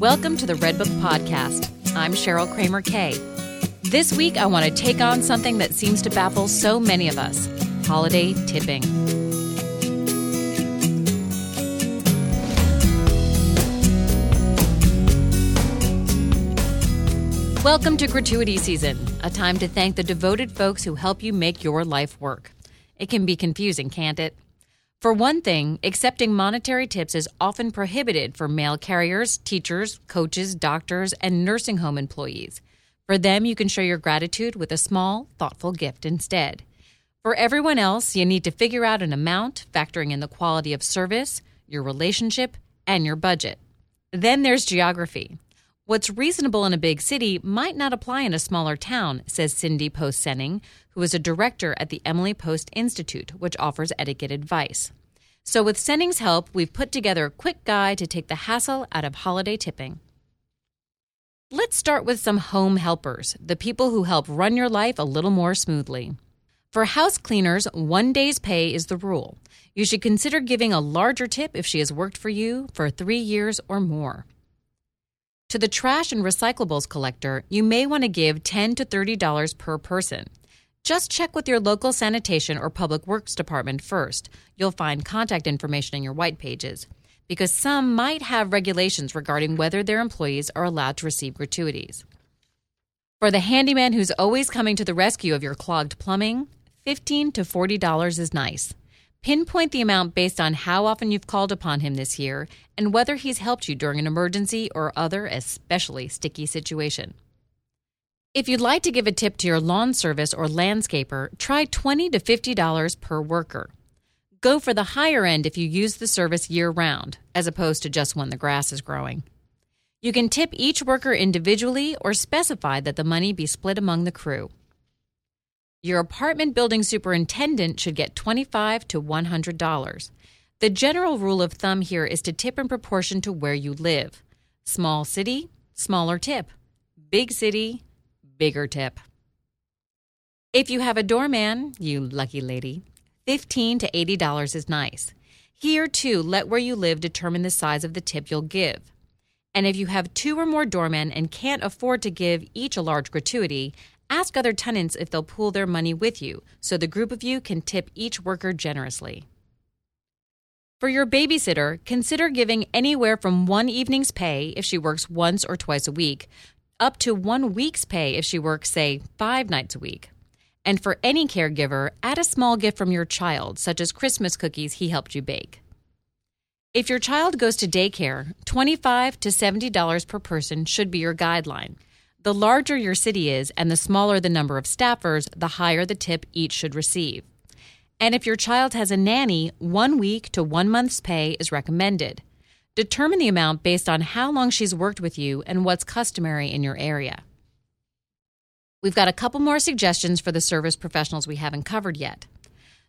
Welcome to the Redbook Podcast. I'm Cheryl Kramer Kay. This week, I want to take on something that seems to baffle so many of us holiday tipping. Welcome to gratuity season, a time to thank the devoted folks who help you make your life work. It can be confusing, can't it? For one thing, accepting monetary tips is often prohibited for mail carriers, teachers, coaches, doctors, and nursing home employees. For them, you can show your gratitude with a small, thoughtful gift instead. For everyone else, you need to figure out an amount, factoring in the quality of service, your relationship, and your budget. Then there's geography. What's reasonable in a big city might not apply in a smaller town, says Cindy Post Senning, who is a director at the Emily Post Institute, which offers etiquette advice. So, with Senning's help, we've put together a quick guide to take the hassle out of holiday tipping. Let's start with some home helpers, the people who help run your life a little more smoothly. For house cleaners, one day's pay is the rule. You should consider giving a larger tip if she has worked for you for three years or more. To the trash and recyclables collector, you may want to give 10 to $30 per person. Just check with your local sanitation or public works department first. You'll find contact information in your white pages, because some might have regulations regarding whether their employees are allowed to receive gratuities. For the handyman who's always coming to the rescue of your clogged plumbing, 15 to $40 is nice. Pinpoint the amount based on how often you've called upon him this year and whether he's helped you during an emergency or other especially sticky situation. If you'd like to give a tip to your lawn service or landscaper, try 20 to $50 per worker. Go for the higher end if you use the service year round, as opposed to just when the grass is growing. You can tip each worker individually or specify that the money be split among the crew. Your apartment building superintendent should get 25 to $100. The general rule of thumb here is to tip in proportion to where you live. Small city, smaller tip. Big city, bigger tip. If you have a doorman, you lucky lady, 15 to $80 is nice. Here, too, let where you live determine the size of the tip you'll give. And if you have two or more doormen and can't afford to give each a large gratuity, Ask other tenants if they'll pool their money with you so the group of you can tip each worker generously. For your babysitter, consider giving anywhere from one evening's pay if she works once or twice a week, up to one week's pay if she works, say, five nights a week. And for any caregiver, add a small gift from your child, such as Christmas cookies he helped you bake. If your child goes to daycare, 25 to $70 per person should be your guideline. The larger your city is and the smaller the number of staffers, the higher the tip each should receive. And if your child has a nanny, one week to one month's pay is recommended. Determine the amount based on how long she's worked with you and what's customary in your area. We've got a couple more suggestions for the service professionals we haven't covered yet.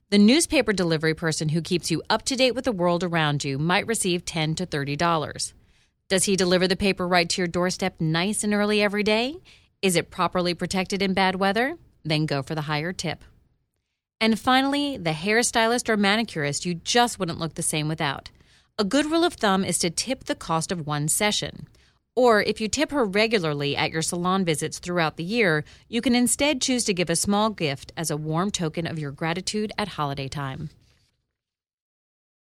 The newspaper delivery person who keeps you up to date with the world around you might receive 10 to $30. Does he deliver the paper right to your doorstep nice and early every day? Is it properly protected in bad weather? Then go for the higher tip. And finally, the hairstylist or manicurist you just wouldn't look the same without. A good rule of thumb is to tip the cost of one session. Or if you tip her regularly at your salon visits throughout the year, you can instead choose to give a small gift as a warm token of your gratitude at holiday time.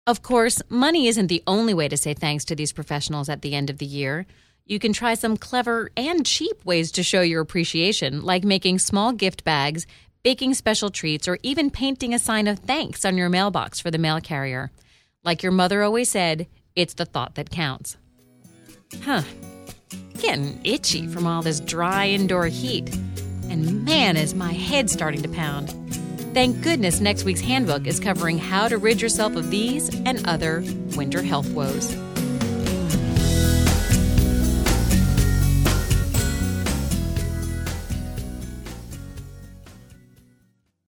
Of course, money isn't the only way to say thanks to these professionals at the end of the year. You can try some clever and cheap ways to show your appreciation, like making small gift bags, baking special treats, or even painting a sign of thanks on your mailbox for the mail carrier. Like your mother always said, it's the thought that counts. Huh. Getting itchy from all this dry indoor heat. And man, is my head starting to pound. Thank goodness next week's handbook is covering how to rid yourself of these and other winter health woes.